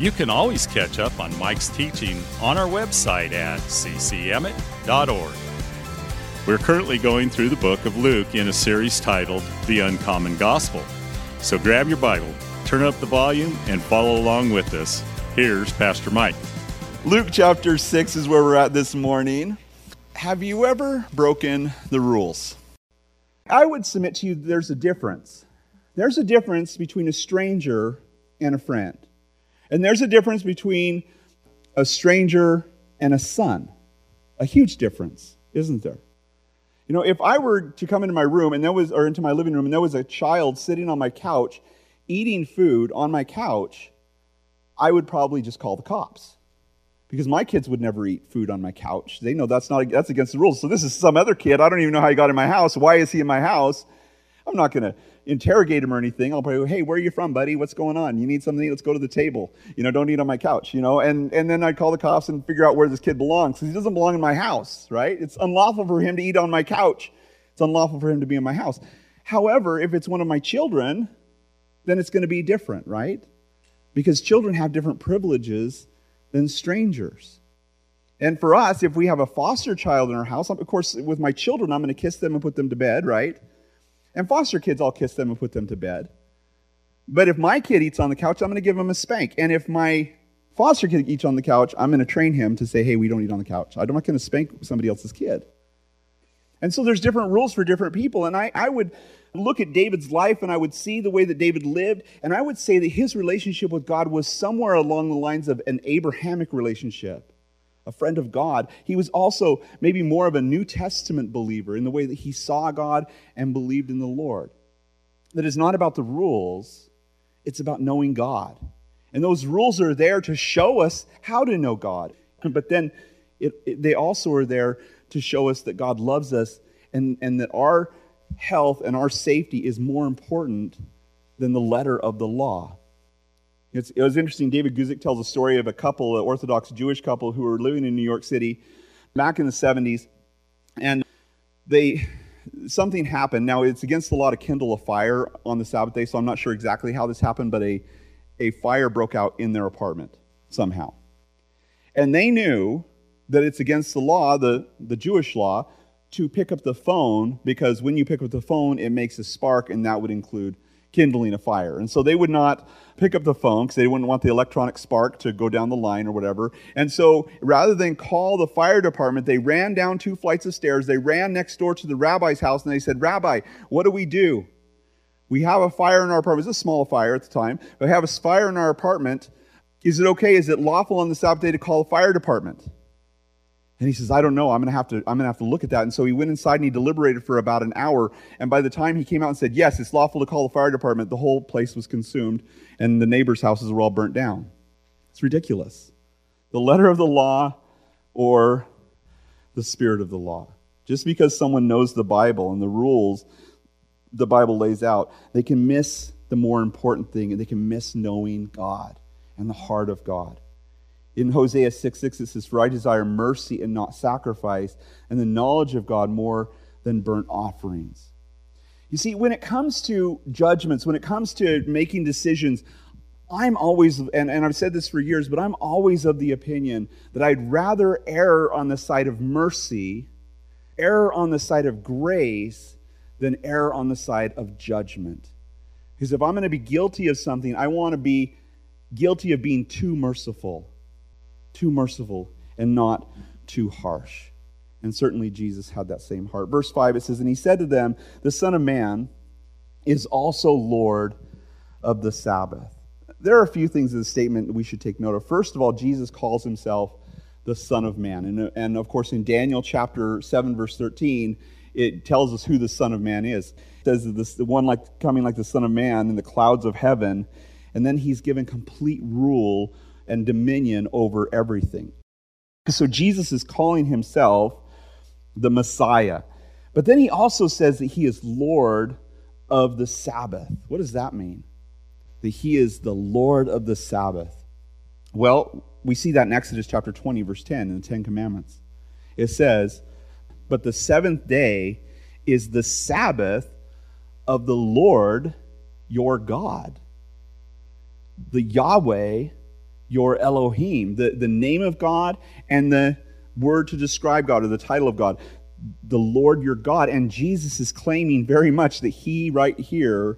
you can always catch up on Mike's teaching on our website at ccemmett.org. We're currently going through the book of Luke in a series titled The Uncommon Gospel. So grab your Bible, turn up the volume, and follow along with us. Here's Pastor Mike. Luke chapter 6 is where we're at this morning. Have you ever broken the rules? I would submit to you there's a difference. There's a difference between a stranger and a friend. And there's a difference between a stranger and a son. A huge difference, isn't there? You know, if I were to come into my room and there was, or into my living room, and there was a child sitting on my couch eating food on my couch, I would probably just call the cops. Because my kids would never eat food on my couch. They know that's not that's against the rules. So this is some other kid. I don't even know how he got in my house. Why is he in my house? I'm not going to interrogate him or anything. I'll probably go, hey, where are you from, buddy? What's going on? You need something? Let's go to the table. You know, don't eat on my couch, you know? And, and then I'd call the cops and figure out where this kid belongs because he doesn't belong in my house, right? It's unlawful for him to eat on my couch. It's unlawful for him to be in my house. However, if it's one of my children, then it's going to be different, right? Because children have different privileges than strangers. And for us, if we have a foster child in our house, of course, with my children, I'm going to kiss them and put them to bed, right? And foster kids, I'll kiss them and put them to bed. But if my kid eats on the couch, I'm going to give him a spank. And if my foster kid eats on the couch, I'm going to train him to say, hey, we don't eat on the couch. I'm not going to spank somebody else's kid. And so there's different rules for different people. And I, I would look at David's life and I would see the way that David lived. And I would say that his relationship with God was somewhere along the lines of an Abrahamic relationship a friend of God. He was also maybe more of a New Testament believer in the way that he saw God and believed in the Lord. That is not about the rules, it's about knowing God. And those rules are there to show us how to know God. But then it, it, they also are there to show us that God loves us and, and that our health and our safety is more important than the letter of the law. It's, it was interesting. David Guzik tells a story of a couple, an Orthodox Jewish couple, who were living in New York City back in the 70s, and they something happened. Now it's against the law to kindle a fire on the Sabbath day, so I'm not sure exactly how this happened, but a a fire broke out in their apartment somehow, and they knew that it's against the law, the the Jewish law, to pick up the phone because when you pick up the phone, it makes a spark, and that would include kindling a fire. And so they would not pick up the phone because they wouldn't want the electronic spark to go down the line or whatever. And so rather than call the fire department, they ran down two flights of stairs. They ran next door to the rabbi's house and they said, Rabbi, what do we do? We have a fire in our apartment. It's a small fire at the time. But we have a fire in our apartment. Is it okay? Is it lawful on the Sabbath day to call the fire department? And he says, I don't know. I'm gonna have to, I'm gonna have to look at that. And so he went inside and he deliberated for about an hour. And by the time he came out and said, Yes, it's lawful to call the fire department, the whole place was consumed and the neighbors' houses were all burnt down. It's ridiculous. The letter of the law or the spirit of the law. Just because someone knows the Bible and the rules the Bible lays out, they can miss the more important thing and they can miss knowing God and the heart of God. In Hosea 6 6, it says, For I desire mercy and not sacrifice, and the knowledge of God more than burnt offerings. You see, when it comes to judgments, when it comes to making decisions, I'm always, and, and I've said this for years, but I'm always of the opinion that I'd rather err on the side of mercy, err on the side of grace, than err on the side of judgment. Because if I'm going to be guilty of something, I want to be guilty of being too merciful too merciful and not too harsh. And certainly Jesus had that same heart. Verse 5 it says, And he said to them, The Son of Man is also Lord of the Sabbath. There are a few things in the statement we should take note of. First of all, Jesus calls himself the Son of Man. And, and of course, in Daniel chapter 7, verse 13, it tells us who the Son of Man is. It says that this, the one like coming like the Son of Man in the clouds of heaven, and then he's given complete rule and dominion over everything. So Jesus is calling himself the Messiah. But then he also says that he is Lord of the Sabbath. What does that mean? That he is the Lord of the Sabbath. Well, we see that in Exodus chapter 20, verse 10 in the Ten Commandments. It says, But the seventh day is the Sabbath of the Lord your God. The Yahweh, your Elohim, the, the name of God and the word to describe God or the title of God, the Lord your God. And Jesus is claiming very much that he right here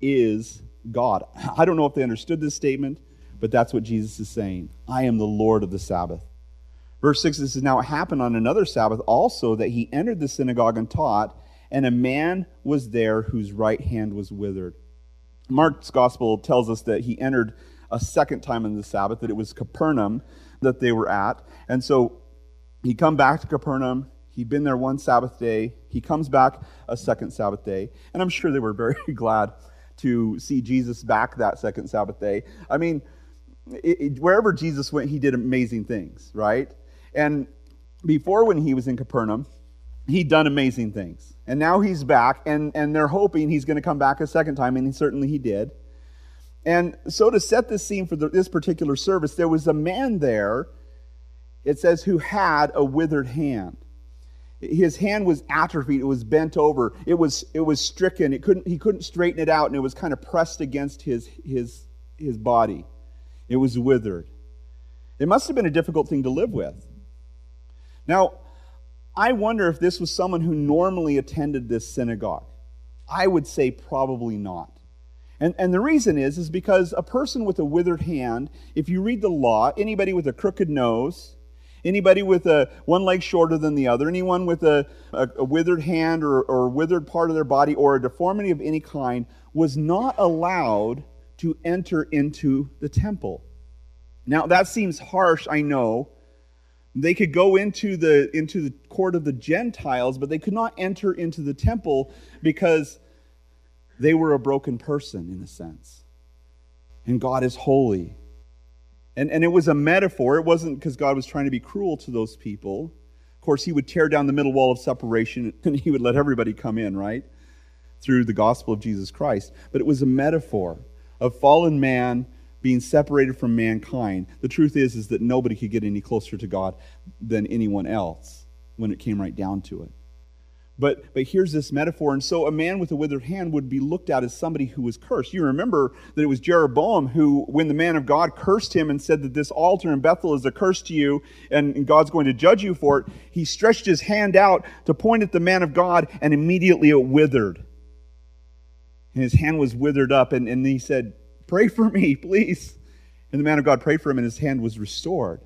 is God. I don't know if they understood this statement, but that's what Jesus is saying. I am the Lord of the Sabbath. Verse 6 this is now it happened on another Sabbath also that he entered the synagogue and taught, and a man was there whose right hand was withered. Mark's gospel tells us that he entered a second time on the Sabbath, that it was Capernaum that they were at. And so he come back to Capernaum. He'd been there one Sabbath day. He comes back a second Sabbath day. And I'm sure they were very glad to see Jesus back that second Sabbath day. I mean, it, it, wherever Jesus went, he did amazing things, right? And before, when he was in Capernaum, he'd done amazing things. And now he's back, and, and they're hoping he's going to come back a second time, and he, certainly he did. And so, to set the scene for the, this particular service, there was a man there, it says, who had a withered hand. His hand was atrophied, it was bent over, it was, it was stricken, it couldn't, he couldn't straighten it out, and it was kind of pressed against his, his, his body. It was withered. It must have been a difficult thing to live with. Now, I wonder if this was someone who normally attended this synagogue. I would say probably not. And, and the reason is, is because a person with a withered hand, if you read the law, anybody with a crooked nose, anybody with a one leg shorter than the other, anyone with a, a, a withered hand or, or withered part of their body or a deformity of any kind was not allowed to enter into the temple. Now, that seems harsh, I know, they could go into the, into the court of the Gentiles, but they could not enter into the temple because they were a broken person, in a sense. And God is holy. And, and it was a metaphor. It wasn't because God was trying to be cruel to those people. Of course, He would tear down the middle wall of separation and He would let everybody come in, right? Through the gospel of Jesus Christ. But it was a metaphor of fallen man being separated from mankind. The truth is, is that nobody could get any closer to God than anyone else when it came right down to it. But, but here's this metaphor. And so a man with a withered hand would be looked at as somebody who was cursed. You remember that it was Jeroboam who, when the man of God cursed him and said that this altar in Bethel is a curse to you and, God's going to judge you for it, he stretched his hand out to point at the man of God and immediately it withered. And his hand was withered up. And, and he said, Pray for me, please. And the man of God prayed for him, and his hand was restored.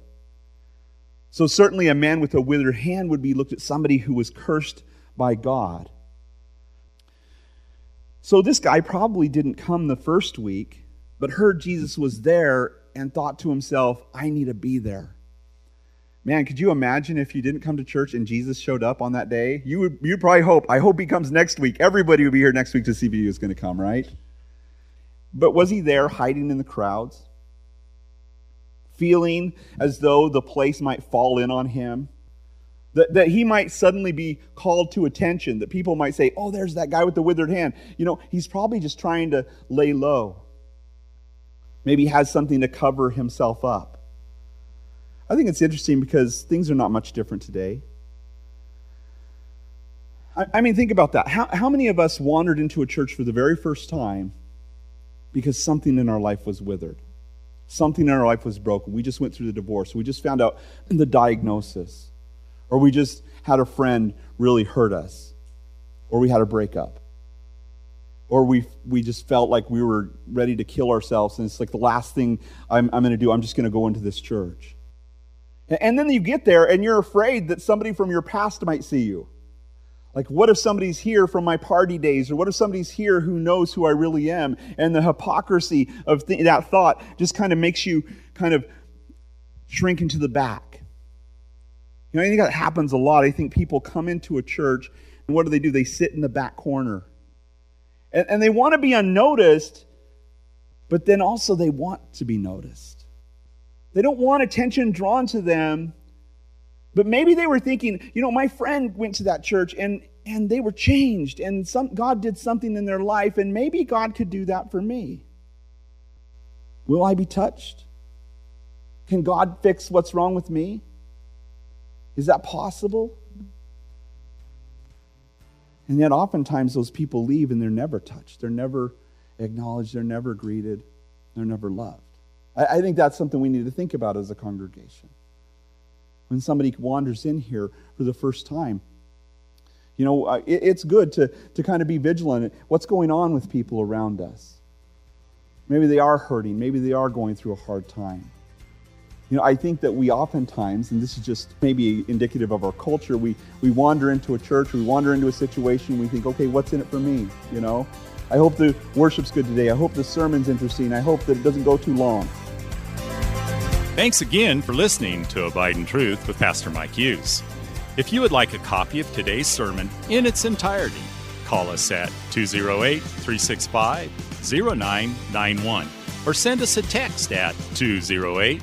So, certainly, a man with a withered hand would be looked at somebody who was cursed by God. So, this guy probably didn't come the first week, but heard Jesus was there and thought to himself, I need to be there. Man, could you imagine if you didn't come to church and Jesus showed up on that day? You would you'd probably hope, I hope he comes next week. Everybody would be here next week to see if he was going to come, right? But was he there hiding in the crowds? Feeling as though the place might fall in on him? That, that he might suddenly be called to attention, that people might say, Oh, there's that guy with the withered hand. You know, he's probably just trying to lay low. Maybe he has something to cover himself up. I think it's interesting because things are not much different today. I, I mean, think about that. How, how many of us wandered into a church for the very first time because something in our life was withered. Something in our life was broken. We just went through the divorce. We just found out the diagnosis. Or we just had a friend really hurt us. Or we had a breakup. Or we, we just felt like we were ready to kill ourselves, and it's like the last thing I'm, I'm going to do, I'm just going to go into this church. And then you get there and you're afraid that somebody from your past might see you. Like, what if somebody's here from my party days? Or what if somebody's here who knows who I really am? And the hypocrisy of th- that thought just kind of makes you kind of shrink into the back. I think that happens a lot. I think people come into a church, and what do they do? They sit in the back corner. And, and they want to be unnoticed, but then also they want to be noticed. They don't want attention drawn to them, But maybe they were thinking, you know, my friend went to that church and, and they were changed and some, God did something in their life, and maybe God could do that for me. Will I be touched? Can God fix what's wrong with me? Is that possible? And yet, oftentimes, those people leave and they're never touched. They're never acknowledged. They're never greeted. They're never loved. I, I think that's something we need to think about as a congregation. When somebody wanders in here for the first time, you know, uh, it, it's good to, to kind of be vigilant. What's going on with people around us? Maybe they are hurting. Maybe they are going through a hard time. You know, I think that we oftentimes, and this is just maybe indicative of our culture, we, we wander into a church, we wander into a situation, we think, okay, what's in it for me? You know? I hope the worship's good today. I hope the sermon's interesting. I hope that it doesn't go too long. Thanks again for listening to Abide in Truth with Pastor Mike Hughes. If you would like a copy of today's sermon in its entirety, call us at 208 365 0991 or send us a text at 208